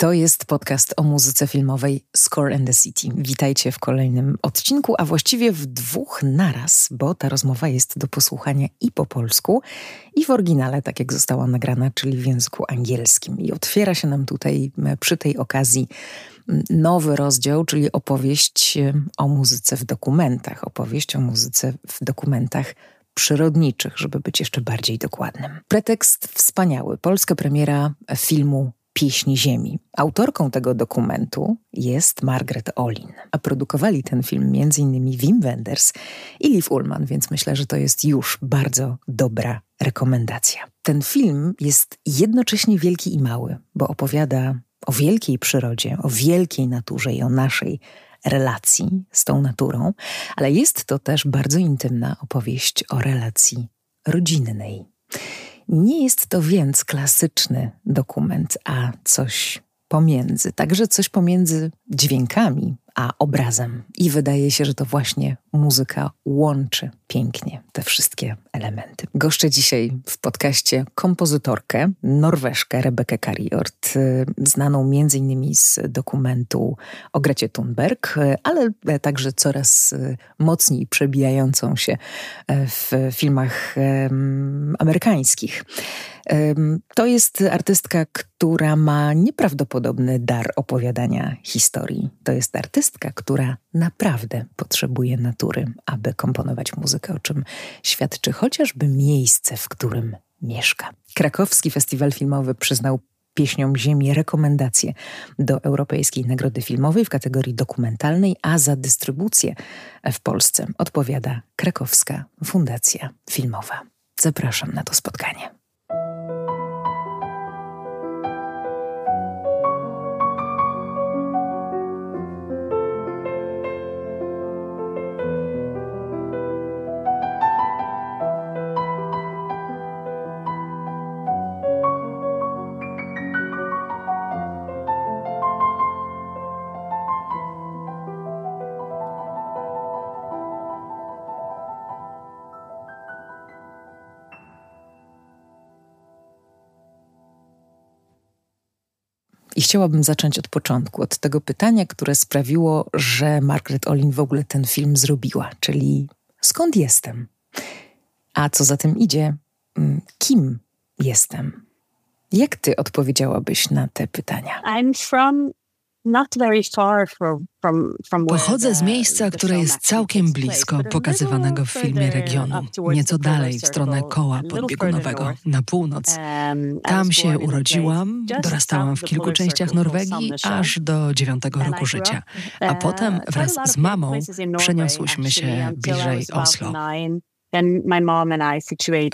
To jest podcast o muzyce filmowej Score and the City. Witajcie w kolejnym odcinku, a właściwie w dwóch naraz, bo ta rozmowa jest do posłuchania i po polsku, i w oryginale, tak jak została nagrana, czyli w języku angielskim. I otwiera się nam tutaj przy tej okazji nowy rozdział, czyli opowieść o muzyce w dokumentach. Opowieść o muzyce w dokumentach przyrodniczych, żeby być jeszcze bardziej dokładnym. Pretekst wspaniały. Polska premiera filmu Pieśni Ziemi. Autorką tego dokumentu jest Margaret Olin, a produkowali ten film m.in. Wim Wenders i Liv Ullman, więc myślę, że to jest już bardzo dobra rekomendacja. Ten film jest jednocześnie wielki i mały, bo opowiada o wielkiej przyrodzie, o wielkiej naturze i o naszej relacji z tą naturą, ale jest to też bardzo intymna opowieść o relacji rodzinnej. Nie jest to więc klasyczny dokument, a coś pomiędzy, także coś pomiędzy dźwiękami a obrazem. I wydaje się, że to właśnie muzyka łączy pięknie te wszystkie elementy. Goszczę dzisiaj w podcaście kompozytorkę, norweszkę Rebekę Kariort, y, znaną innymi z dokumentu o Grecie Thunberg, y, ale także coraz y, mocniej przebijającą się w filmach amerykańskich. To jest artystka, która ma nieprawdopodobny dar opowiadania historii. To jest artystka, która naprawdę potrzebuje natury, aby komponować muzykę, o czym świadczy chociażby miejsce, w którym mieszka. Krakowski Festiwal Filmowy przyznał pieśniom Ziemi rekomendacje do Europejskiej Nagrody Filmowej w kategorii dokumentalnej, a za dystrybucję w Polsce odpowiada Krakowska Fundacja Filmowa. Zapraszam na to spotkanie. I chciałabym zacząć od początku, od tego pytania, które sprawiło, że Margaret Olin w ogóle ten film zrobiła, czyli skąd jestem? A co za tym idzie, mm, kim jestem? Jak ty odpowiedziałabyś na te pytania? I'm from Pochodzę z miejsca, które jest całkiem blisko pokazywanego w filmie regionu, nieco dalej w stronę koła podbiegunowego, na północ. Um, Tam się urodziłam, dorastałam w kilku częściach Norwegii aż do dziewiątego roku życia, a potem uh, wraz z mamą przeniosłyśmy się bliżej Oslo.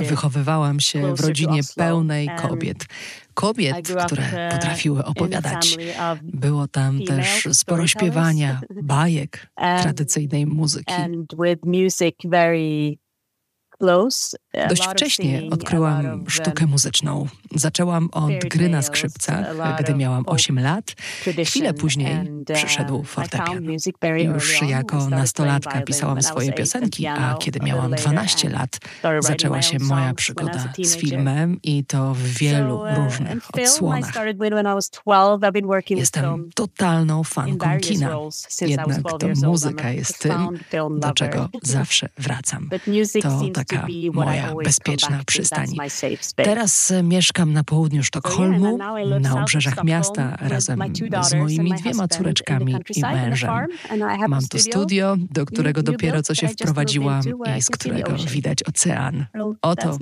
Wychowywałam się w rodzinie pełnej kobiet. Kobiet, które potrafiły opowiadać. Było tam też sporo śpiewania, bajek, tradycyjnej muzyki. Dość wcześnie odkryłam sztukę muzyczną. Zaczęłam od gry na skrzypcach, gdy miałam 8 lat. Chwilę później przyszedł fortepian. Już jako nastolatka pisałam swoje piosenki, a kiedy miałam 12 lat, zaczęła się moja przygoda z filmem i to w wielu różnych odsłonach. Jestem totalną fanką kina, jednak to muzyka jest tym, do czego zawsze wracam. To taka moja bezpieczna przystań. Teraz e, mieszkam na południu Sztokholmu, na obrzeżach miasta, razem z moimi dwiema córeczkami i mężem. Mam tu studio, do którego dopiero co się wprowadziłam i z którego widać ocean. Oto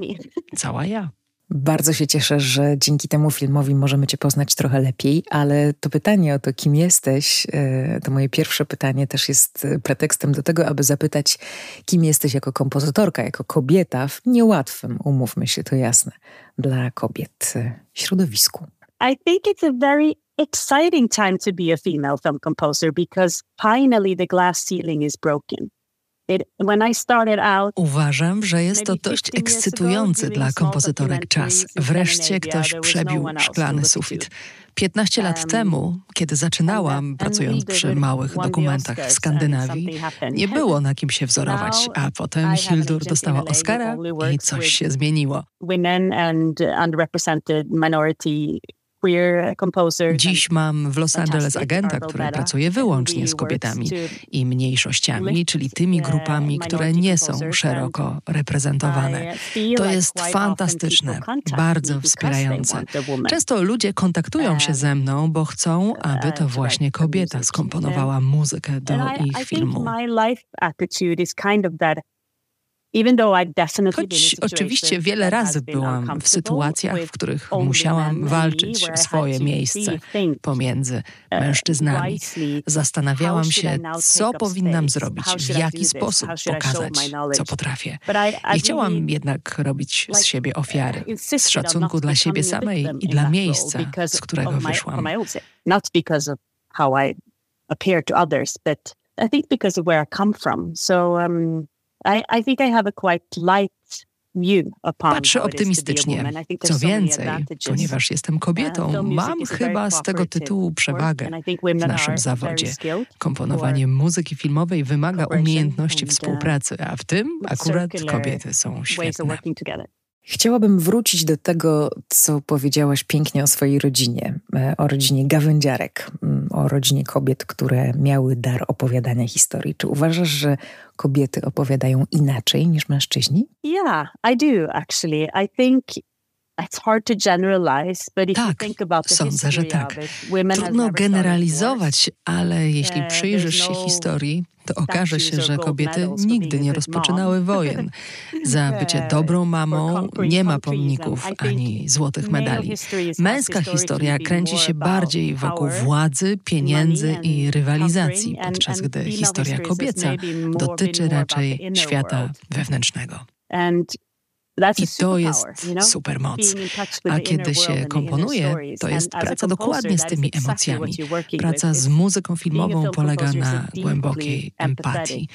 cała ja. Bardzo się cieszę, że dzięki temu filmowi możemy Cię poznać trochę lepiej, ale to pytanie o to, kim jesteś, e, to moje pierwsze pytanie też jest e, pretekstem do tego, aby zapytać, kim jesteś jako kompozytorka, jako kobieta w niełatwym, umówmy się, to jasne, dla kobiet e, środowisku. I think it's a very exciting time to be a female film composer because finally the glass ceiling is broken. Uważam, że jest to dość ekscytujący dla kompozytorek czas. Wreszcie ktoś przebił szklany sufit. 15 lat um, temu, kiedy zaczynałam, pracując przy małych dokumentach w Skandynawii, nie było na kim się wzorować, a potem Hildur dostała Oscara i coś się zmieniło. Dziś mam w Los Angeles agenta, który pracuje wyłącznie z kobietami i mniejszościami, czyli tymi grupami, które nie są szeroko reprezentowane. To jest fantastyczne, bardzo wspierające. Często ludzie kontaktują się ze mną, bo chcą, aby to właśnie kobieta skomponowała muzykę do ich filmu. Choć oczywiście wiele razy byłam w sytuacjach, w których musiałam walczyć o swoje miejsce pomiędzy uh, mężczyznami, zastanawiałam się, co powinnam zrobić, w jaki sposób pokazać, co potrafię. Nie chciałam jednak robić z siebie ofiary, z szacunku dla siebie samej i dla miejsca, z którego wyszłam. Not because of how I appear to others, but I think because of where I come from. So um, Patrzę optymistycznie. Co więcej, ponieważ jestem kobietą, mam chyba z tego tytułu przewagę w naszym zawodzie. Komponowanie muzyki filmowej wymaga umiejętności współpracy, a w tym akurat kobiety są świetne. Chciałabym wrócić do tego, co powiedziałaś pięknie o swojej rodzinie, e, o rodzinie gawędziarek, mm, o rodzinie kobiet, które miały dar opowiadania historii. Czy uważasz, że kobiety opowiadają inaczej niż mężczyźni? Yeah, I do actually. I think tak, sądzę, że tak. Trudno generalizować, ale jeśli przyjrzysz się no historii, to okaże się, że kobiety nigdy nie rozpoczynały wojen. Za bycie dobrą mamą nie ma pomników ani złotych medali. Męska historia kręci się bardziej wokół władzy, pieniędzy i rywalizacji, podczas gdy historia kobieca dotyczy raczej świata wewnętrznego. I to jest supermoc. A kiedy się komponuje, to jest praca dokładnie z tymi emocjami. Praca z muzyką filmową polega na głębokiej empatii.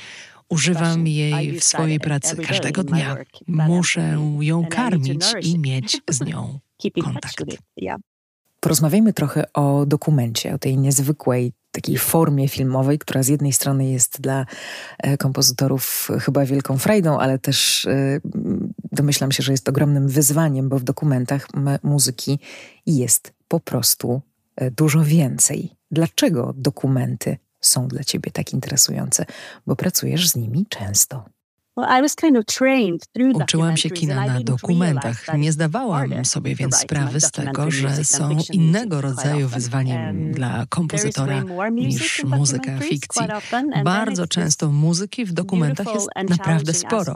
Używam jej w swojej pracy każdego dnia. Muszę ją karmić i mieć z nią kontakt. Porozmawiajmy trochę o dokumencie, o tej niezwykłej takiej formie filmowej, która z jednej strony jest dla e, kompozytorów chyba wielką frajdą, ale też e, domyślam się, że jest ogromnym wyzwaniem, bo w dokumentach muzyki jest po prostu e, dużo więcej. Dlaczego dokumenty są dla ciebie tak interesujące? Bo pracujesz z nimi często. Uczyłam się kina na dokumentach. Nie zdawałam sobie więc sprawy z tego, że są innego rodzaju wyzwaniem dla kompozytora niż muzyka fikcji. Bardzo często muzyki w dokumentach jest naprawdę sporo.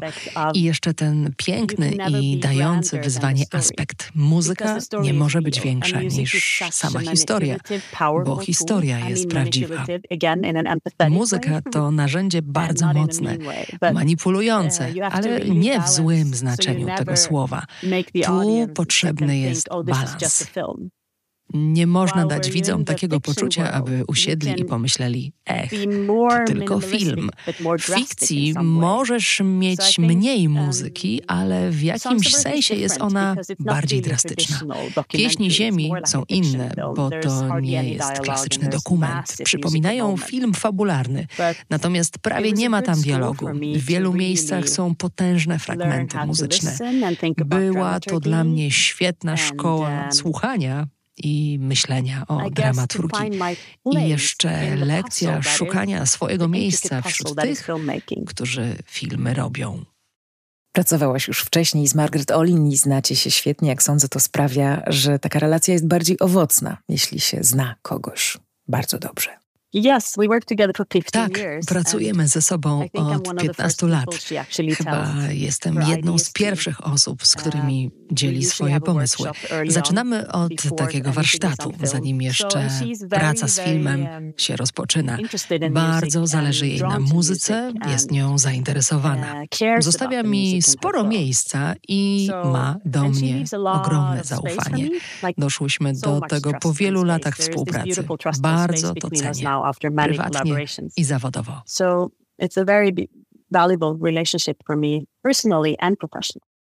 I jeszcze ten piękny i dający wyzwanie aspekt. Muzyka nie może być większa niż sama historia, bo historia jest prawdziwa. Muzyka to narzędzie bardzo mocne, manipulujące ale nie w złym znaczeniu tego słowa. Tu potrzebny jest balans. Nie można dać widzom takiego poczucia, aby usiedli i pomyśleli, ech, to tylko film. W fikcji możesz mieć mniej muzyki, ale w jakimś sensie jest ona bardziej drastyczna. Pieśni Ziemi są inne, bo to nie jest klasyczny dokument. Przypominają film fabularny, natomiast prawie nie ma tam dialogu. W wielu miejscach są potężne fragmenty muzyczne. Była to dla mnie świetna szkoła słuchania, i myślenia o dramaturgii. I jeszcze lekcja szukania swojego miejsca wśród tych, którzy filmy robią. Pracowałaś już wcześniej z Margaret Olin i znacie się świetnie. Jak sądzę, to sprawia, że taka relacja jest bardziej owocna, jeśli się zna kogoś bardzo dobrze. Yes, we work together for 15 tak, pracujemy ze sobą od 15 lat. Chyba jestem jedną z pierwszych osób, z którymi dzieli swoje pomysły. Zaczynamy od takiego warsztatu, zanim jeszcze praca z filmem um, się rozpoczyna. Bardzo zależy jej na muzyce, jest nią zainteresowana. Uh, Zostawia mi sporo miejsca i ma do mnie ogromne zaufanie. Doszłyśmy do tego po wielu latach współpracy. Bardzo to cenię after many collaborations. i zawodowo. So it's a very valuable relationship for me personally and professionally.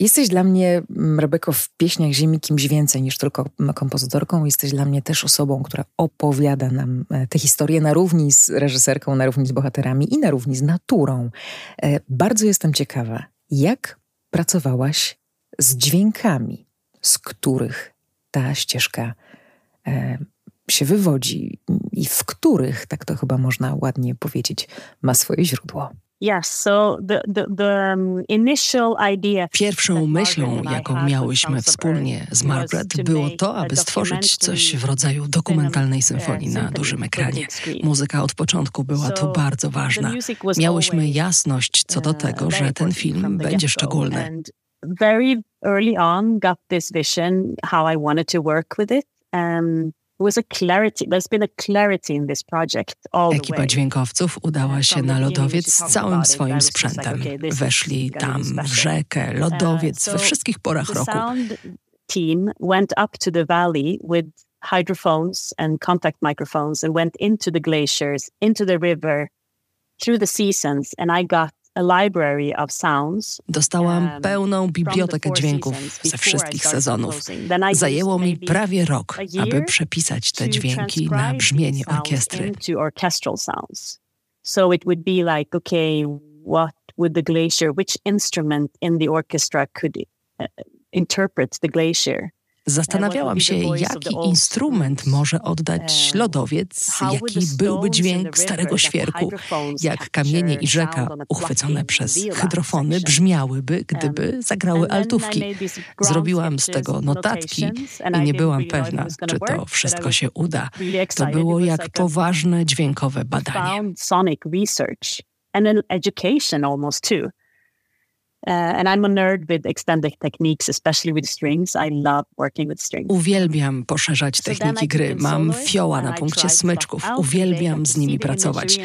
Jesteś dla mnie, mm, Rebeko, w pieśniach Ziemi kimś więcej niż tylko kompozytorką. Jesteś dla mnie też osobą, która opowiada nam e, te historie na równi z reżyserką, na równi z bohaterami i na równi z naturą. E, bardzo jestem ciekawa, jak pracowałaś z dźwiękami, z których ta ścieżka e, się wywodzi i w których, tak to chyba można ładnie powiedzieć, ma swoje źródło. Pierwszą myślą, jaką miałyśmy wspólnie z Margaret, było to, aby stworzyć coś w rodzaju dokumentalnej symfonii na dużym ekranie. Muzyka od początku była tu bardzo ważna. Miałyśmy jasność co do tego, że ten film będzie szczególny. Very early on got this vision how I wanted to work with it. Um, Ekipa dźwiękowców udała się na lodowiec z całym swoim sprzętem. Weszli tam w rzekę, uh, lodowiec we wszystkich porach roku. team went up to the valley with hydrophones and contact microphones and went into the glaciers, into the river, through the seasons, and I got Dostałam um, pełną bibliotekę dźwięków ze wszystkich sezonów. Zajęło mi prawie rok, aby przepisać te dźwięki na brzmienie orkiestry. So it would be like, okay, what would the glacier, which instrument in the orchestra could uh, interpret the glacier? Zastanawiałam się, jaki instrument może oddać lodowiec, jaki byłby dźwięk starego świerku, jak kamienie i rzeka uchwycone przez hydrofony brzmiałyby, gdyby zagrały altówki. Zrobiłam z tego notatki i nie byłam pewna, czy to wszystko się uda. To było jak poważne dźwiękowe badanie. And an education almost too. Uwielbiam poszerzać techniki gry. Mam fioła na punkcie smyczków. Uwielbiam z nimi pracować.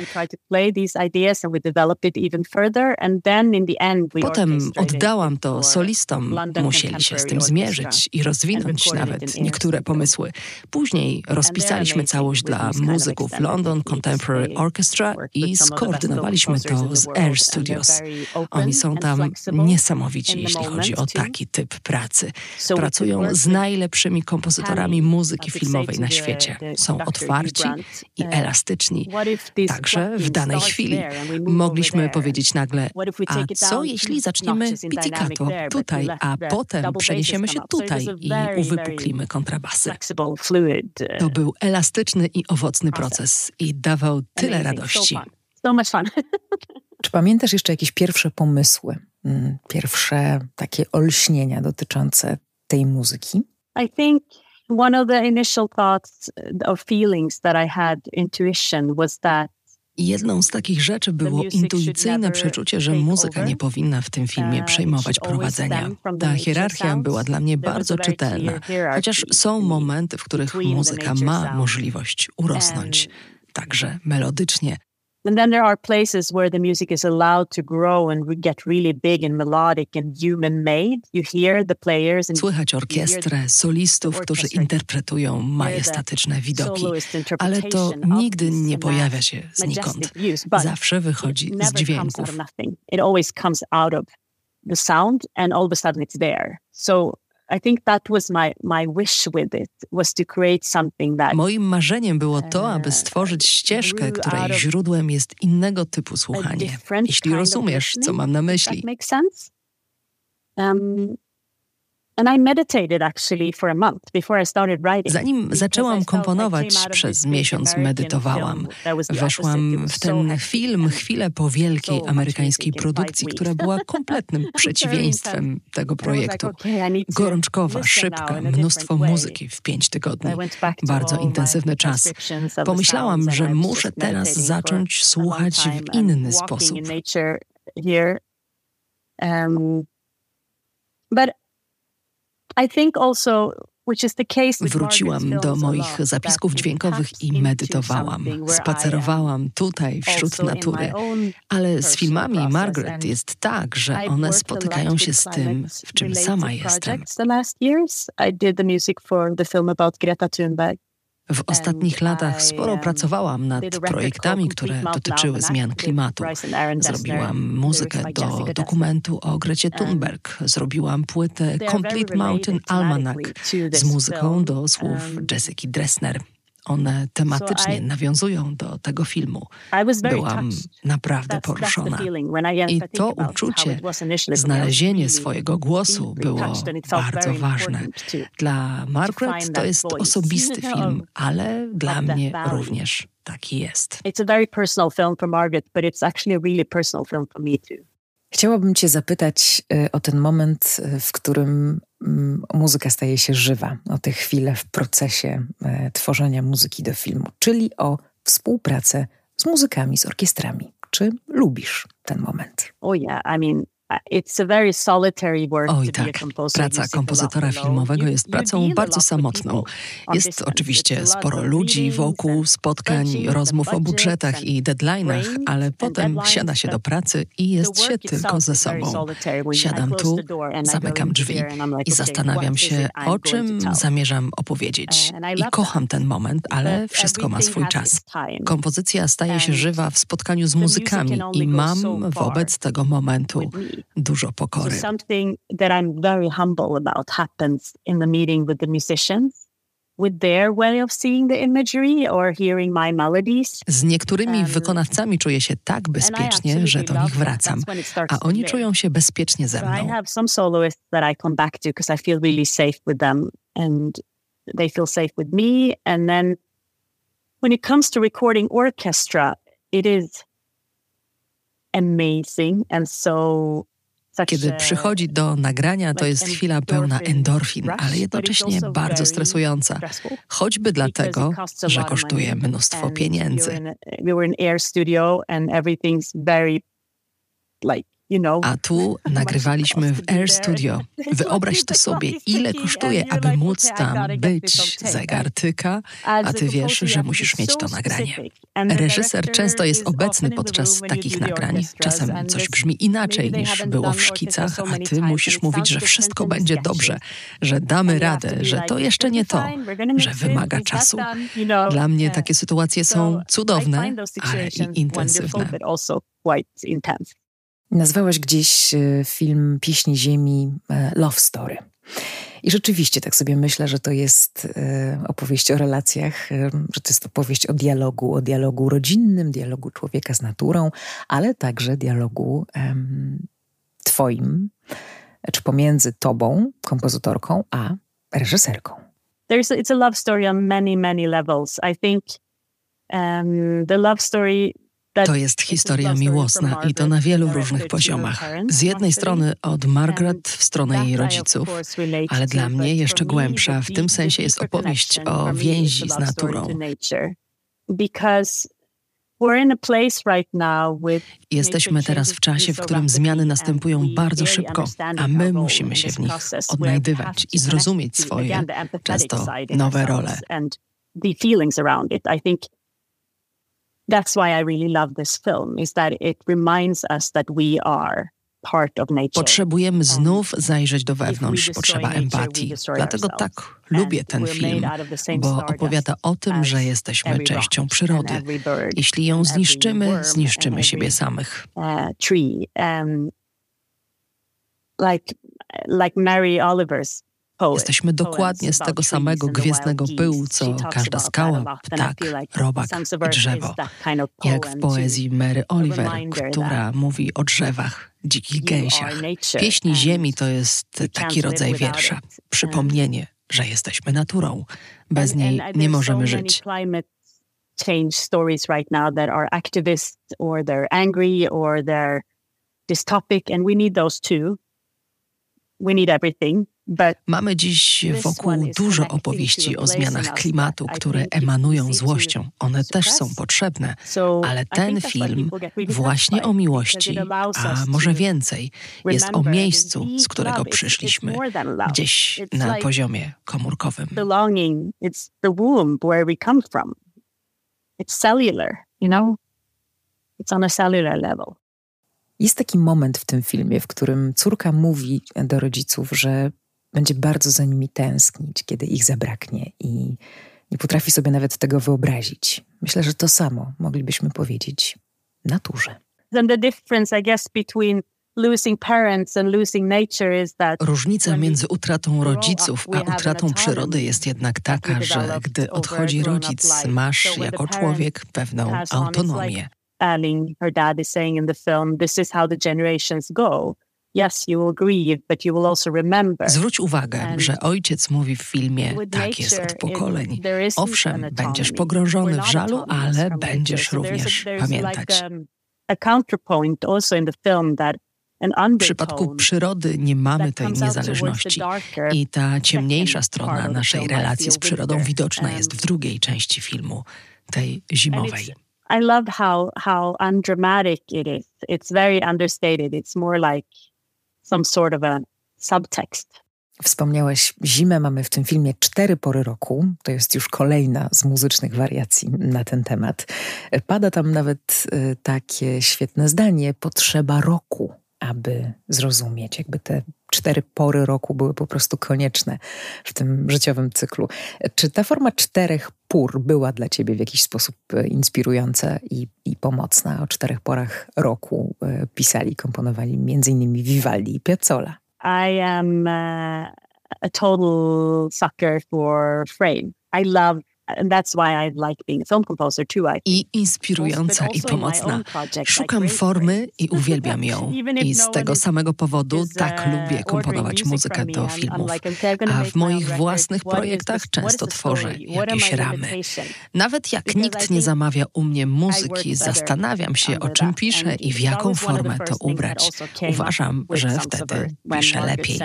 Potem oddałam to solistom. Musieli się z tym zmierzyć i rozwinąć nawet niektóre pomysły. Później rozpisaliśmy całość dla muzyków London Contemporary Orchestra i skoordynowaliśmy to z Air Studios. Oni są tam niesamowici, jeśli chodzi o taki typ pracy. Pracują z najlepszymi kompozytorami muzyki filmowej na świecie. Są otwarci i uh, elastyczni, także w danej chwili. Mogliśmy powiedzieć nagle, a co jeśli zaczniemy pizzicato tutaj, a potem przeniesiemy się tutaj i uwypuklimy kontrabasy. To był elastyczny i owocny proces i dawał tyle radości. So much fun. Czy pamiętasz jeszcze jakieś pierwsze pomysły, pierwsze takie olśnienia dotyczące tej muzyki? I think one of the initial thoughts or feelings that I had intuition was that Jedną z takich rzeczy było intuicyjne przeczucie, że muzyka nie powinna w tym filmie uh, przejmować prowadzenia. Ta hierarchia była dla mnie bardzo czytelna, chociaż są momenty, w których muzyka ma możliwość urosnąć, także melodycznie. And then there are places where the music is allowed to grow and get really big and melodic and human made. You hear the players and Słychać orkiestrę, solistów, którzy interpretują majestatyczne widoki, ale to nigdy nie pojawia się znikąd. Zawsze wychodzi z dźwięków. It always comes out of the sound and all of a sudden it's there. So I think that was my, my wish with it, was to create something that... Moim marzeniem było to, aby stworzyć ścieżkę, której źródłem jest innego typu słuchanie. Jeśli rozumiesz, co mam na myśli. Um, Zanim zaczęłam komponować, przez miesiąc medytowałam. Weszłam w ten film chwilę po wielkiej amerykańskiej produkcji, która była kompletnym przeciwieństwem tego projektu. Gorączkowa, szybka, mnóstwo muzyki w pięć tygodni. Bardzo intensywny czas. Pomyślałam, że muszę teraz zacząć słuchać w inny sposób. Um, but Wróciłam do moich zapisków dźwiękowych i medytowałam. Spacerowałam tutaj wśród natury. Ale z filmami Margaret jest tak, że one spotykają się z tym, w czym sama jestem. W ostatnich latach sporo pracowałam nad projektami, które dotyczyły zmian klimatu. Zrobiłam muzykę do dokumentu o Grecie Thunberg. Zrobiłam płytę Complete Mountain Almanac z muzyką do słów Jessica Dressner. One tematycznie nawiązują do tego filmu. Byłam naprawdę poruszona. I to uczucie, znalezienie swojego głosu było bardzo ważne. Dla Margaret to jest osobisty film, ale dla mnie również taki jest. It's a very personal film for Margaret, but it's actually a really personal film for me too. Chciałabym Cię zapytać e, o ten moment, e, w którym muzyka staje się żywa, o te chwile w procesie e, tworzenia muzyki do filmu, czyli o współpracę z muzykami, z orkiestrami. Czy lubisz ten moment? Oh yeah, I mean, Oj tak, praca kompozytora filmowego jest pracą bardzo samotną. Jest oczywiście sporo ludzi wokół, spotkań, rozmów o budżetach i deadline'ach, ale potem siada się do pracy i jest się tylko ze sobą. Siadam tu, zamykam drzwi i zastanawiam się, o czym zamierzam opowiedzieć. I kocham ten moment, ale wszystko ma swój czas. Kompozycja staje się żywa w spotkaniu z muzykami i mam wobec tego momentu dużo pokory. So something that I'm very humble about happens in the meeting with the musicians. With their way of seeing the imagery or hearing my melodies. Z niektórymi wykonawcami czuję się tak bezpiecznie, że do nich wracam, a oni czują się bezpiecznie ze mną. I have some soloists that I come back to because I feel really safe with them and they feel safe with me. And then when it comes to recording orchestra, it is amazing and so kiedy przychodzi do nagrania, to jest chwila pełna endorfin, ale jednocześnie bardzo stresująca. Choćby dlatego, że kosztuje mnóstwo pieniędzy. A tu nagrywaliśmy w Air Studio. Wyobraź to sobie, ile kosztuje, aby móc tam być. Zegar tyka, a ty wiesz, że musisz mieć to nagranie. Reżyser często jest obecny podczas takich nagrań. Czasem coś brzmi inaczej niż było w szkicach, a ty musisz mówić, że wszystko będzie dobrze, że damy radę, że to jeszcze nie to, że wymaga czasu. Dla mnie takie sytuacje są cudowne, ale i intensywne. Nazwałeś gdzieś e, film Pieśni Ziemi e, Love Story. I rzeczywiście tak sobie myślę, że to jest e, opowieść o relacjach, że to jest opowieść o dialogu, o dialogu rodzinnym, dialogu człowieka z naturą, ale także dialogu um, twoim, czy pomiędzy tobą, kompozytorką, a reżyserką. There's a, it's a love story on many, many levels. I think um, the love story to jest historia miłosna i to na wielu różnych poziomach. Z jednej strony od Margaret w stronę jej rodziców, ale dla mnie jeszcze głębsza w tym sensie jest opowieść o więzi z naturą. Jesteśmy teraz w czasie, w którym zmiany następują bardzo szybko, a my musimy się w nich odnajdywać i zrozumieć swoje, często nowe role that's why I really love this film is that it reminds us that we are. Potrzebujemy znów zajrzeć do wewnątrz, potrzeba empatii. Dlatego tak lubię ten film, bo opowiada o tym, że jesteśmy częścią przyrody. Jeśli ją zniszczymy, zniszczymy siebie samych. Uh, um, like Mary Oliver's Jesteśmy dokładnie z tego samego gwiezdnego pyłu, co każda skała, ptak, robak drzewo. Jak w poezji Mary Oliver, która mówi o drzewach, dzikich gęsiach. Pieśni ziemi to jest taki rodzaj wiersza, przypomnienie, że jesteśmy naturą. Bez niej nie możemy żyć. change stories right now that are activists or they're angry or they're dystopic and we need those too. We need everything. Mamy dziś wokół dużo opowieści o zmianach klimatu, które emanują złością. One też są potrzebne, ale ten film właśnie o miłości, a może więcej, jest o miejscu, z którego przyszliśmy, gdzieś na poziomie komórkowym. It's cellular, you know? It's on a cellular level. Jest taki moment w tym filmie, w którym córka mówi do rodziców, że będzie bardzo za nimi tęsknić, kiedy ich zabraknie i nie potrafi sobie nawet tego wyobrazić. Myślę, że to samo moglibyśmy powiedzieć naturze. Then the difference, I guess, between Różnica między utratą rodziców a utratą przyrody jest jednak taka, że gdy odchodzi rodzic, masz jako człowiek pewną autonomię. Zwróć uwagę, że ojciec mówi w filmie, tak jest od pokoleń. Owszem, będziesz pogrążony w żalu, ale będziesz również pamiętać. Um, w przypadku przyrody nie mamy tej niezależności i ta ciemniejsza strona naszej relacji z przyrodą widoczna jest w drugiej części filmu, tej zimowej. I love how how undramatic it is. It's very understated. It's more like some sort of a subtext. Wspomniałeś zimę, mamy w tym filmie cztery pory roku. To jest już kolejna z muzycznych wariacji na ten temat. Pada tam nawet y, takie świetne zdanie: potrzeba roku aby zrozumieć, jakby te cztery pory roku były po prostu konieczne w tym życiowym cyklu. Czy ta forma czterech pór była dla ciebie w jakiś sposób e, inspirująca i, i pomocna? O czterech porach roku e, pisali, komponowali innymi Vivaldi i Piazzolla. I am uh, a total sucker for frame. I love i inspirująca i pomocna. Szukam formy i uwielbiam ją. I z tego samego powodu tak lubię komponować muzykę do filmów. A w moich własnych projektach często tworzę jakieś ramy. Nawet jak nikt nie zamawia u mnie muzyki, zastanawiam się, o czym piszę i w jaką formę to ubrać. Uważam, że wtedy piszę lepiej.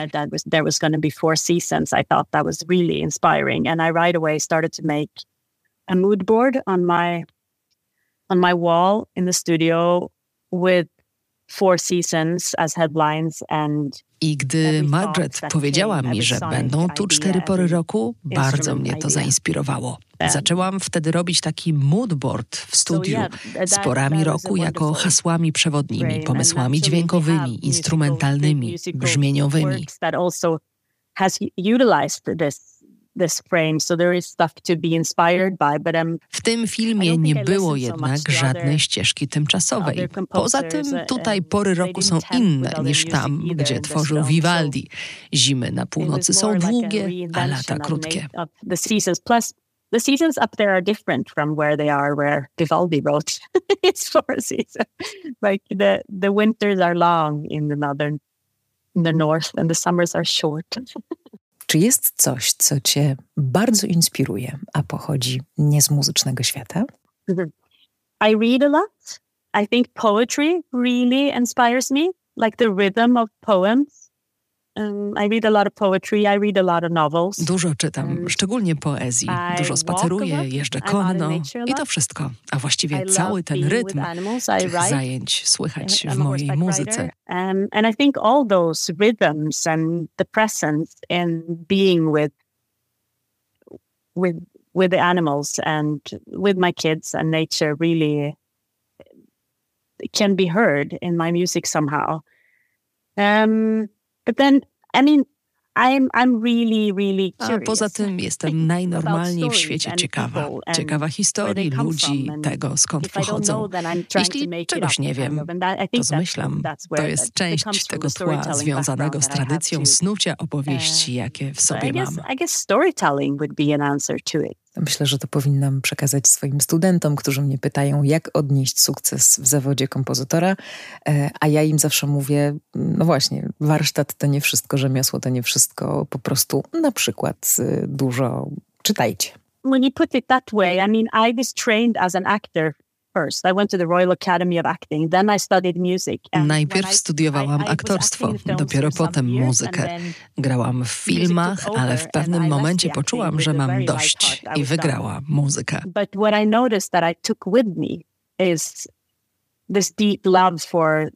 A mood board on my on my wall in the studio with four seasons as headlines and I gdy Margaret powiedziała mi, że będą tu cztery pory roku, bardzo mnie to zainspirowało. Zaczęłam wtedy robić taki moodboard w studiu z porami roku jako hasłami przewodnimi, pomysłami dźwiękowymi, instrumentalnymi, brzmieniowymi w tym filmie nie było jednak żadnej ścieżki tymczasowej. Poza tym tutaj pory roku są inne niż tam, gdzie tworzył Vivaldi. Zimy na północy są długie, a lata krótkie. the seasons up there are different from where they are where Vivaldi wrote its four seasons. Like the the winters are long in the northern in the north and the summers are short. Czy jest coś, co cię bardzo inspiruje, a pochodzi nie z muzycznego świata? I read a lot. I think poetry really inspires me, like the rhythm of poems. Dużo czytam, szczególnie poezji. Dużo spaceruję, jeżdżę konno i to wszystko. A właściwie cały ten rytm tych zajęć słychać w mojej muzyce. Um, and I think all those rhythms and the presence in being with with with the animals and with my kids and nature really can be heard in my music somehow. Um, But then, I mean, I'm, I'm really, really A poza tym jestem najnormalniej w świecie ciekawa. Ciekawa historii, ludzi, tego skąd pochodzą. Jeśli czegoś nie wiem, to zmyślam. To jest część tego tła związanego z tradycją snucia opowieści, jakie w sobie mam. I guess storytelling would be an answer to it. Myślę, że to powinnam przekazać swoim studentom, którzy mnie pytają, jak odnieść sukces w zawodzie kompozytora, e, a ja im zawsze mówię, no właśnie, warsztat to nie wszystko, rzemiosło to nie wszystko, po prostu na przykład y, dużo czytajcie. When you put it that way, I mean, I was trained as an actor first. I went to the Royal Academy of Acting, then I studied music. Najpierw studiowałam aktorstwo, dopiero potem muzykę. Grałam w filmach, ale w pewnym momencie poczułam, że mam dość i wygrała muzykę. But what I noticed that I took with me is this deep love for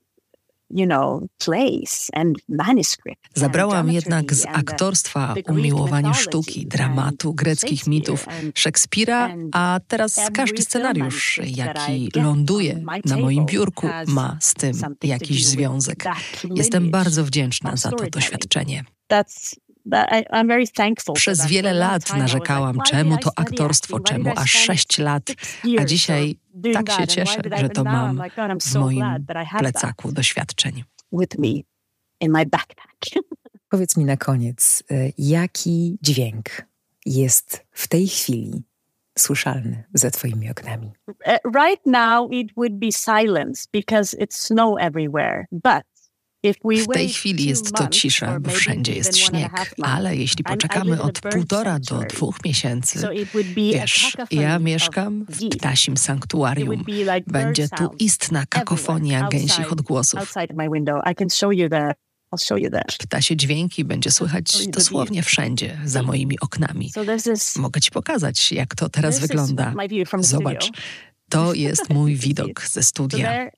Zabrałam jednak z aktorstwa umiłowanie sztuki, dramatu, greckich mitów, Szekspira, a teraz każdy scenariusz, jaki ląduje na moim biurku, ma z tym jakiś związek. Jestem bardzo wdzięczna za to doświadczenie. Przez wiele lat narzekałam, czemu to aktorstwo, czemu aż sześć lat, a dzisiaj tak się cieszę, że to mam w moim plecaku doświadczeń. Powiedz mi na koniec, y, jaki dźwięk jest w tej chwili słyszalny za twoimi oknami? Uh, right now it would be silence because it's snow everywhere. But w tej chwili jest to cisza, bo wszędzie jest śnieg, ale jeśli poczekamy od półtora do dwóch miesięcy, wiesz, ja mieszkam w ptasim sanktuarium. Będzie tu istna kakofonia gęsich odgłosów. Ptasie dźwięki będzie słychać dosłownie wszędzie, za moimi oknami. Mogę ci pokazać, jak to teraz wygląda. Zobacz, to jest mój widok ze studia.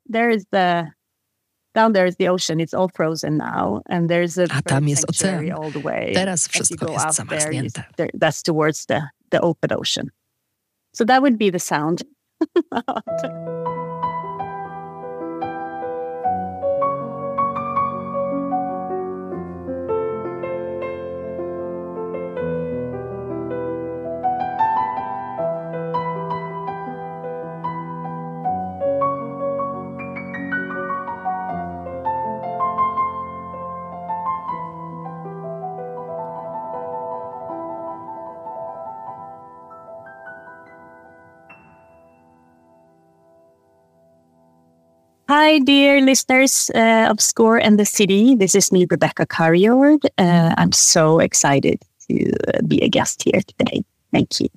Down there is the ocean. It's all frozen now, and there's a, a tam jest ocean. All the way. Teraz wszystko jest zamarznięte. There, that's towards the the open ocean. So that would be the sound. Hi, dear listeners uh, of Score and the City. This is me, Rebecca Carriord. Uh, I'm so excited to be a guest here today. Thank you.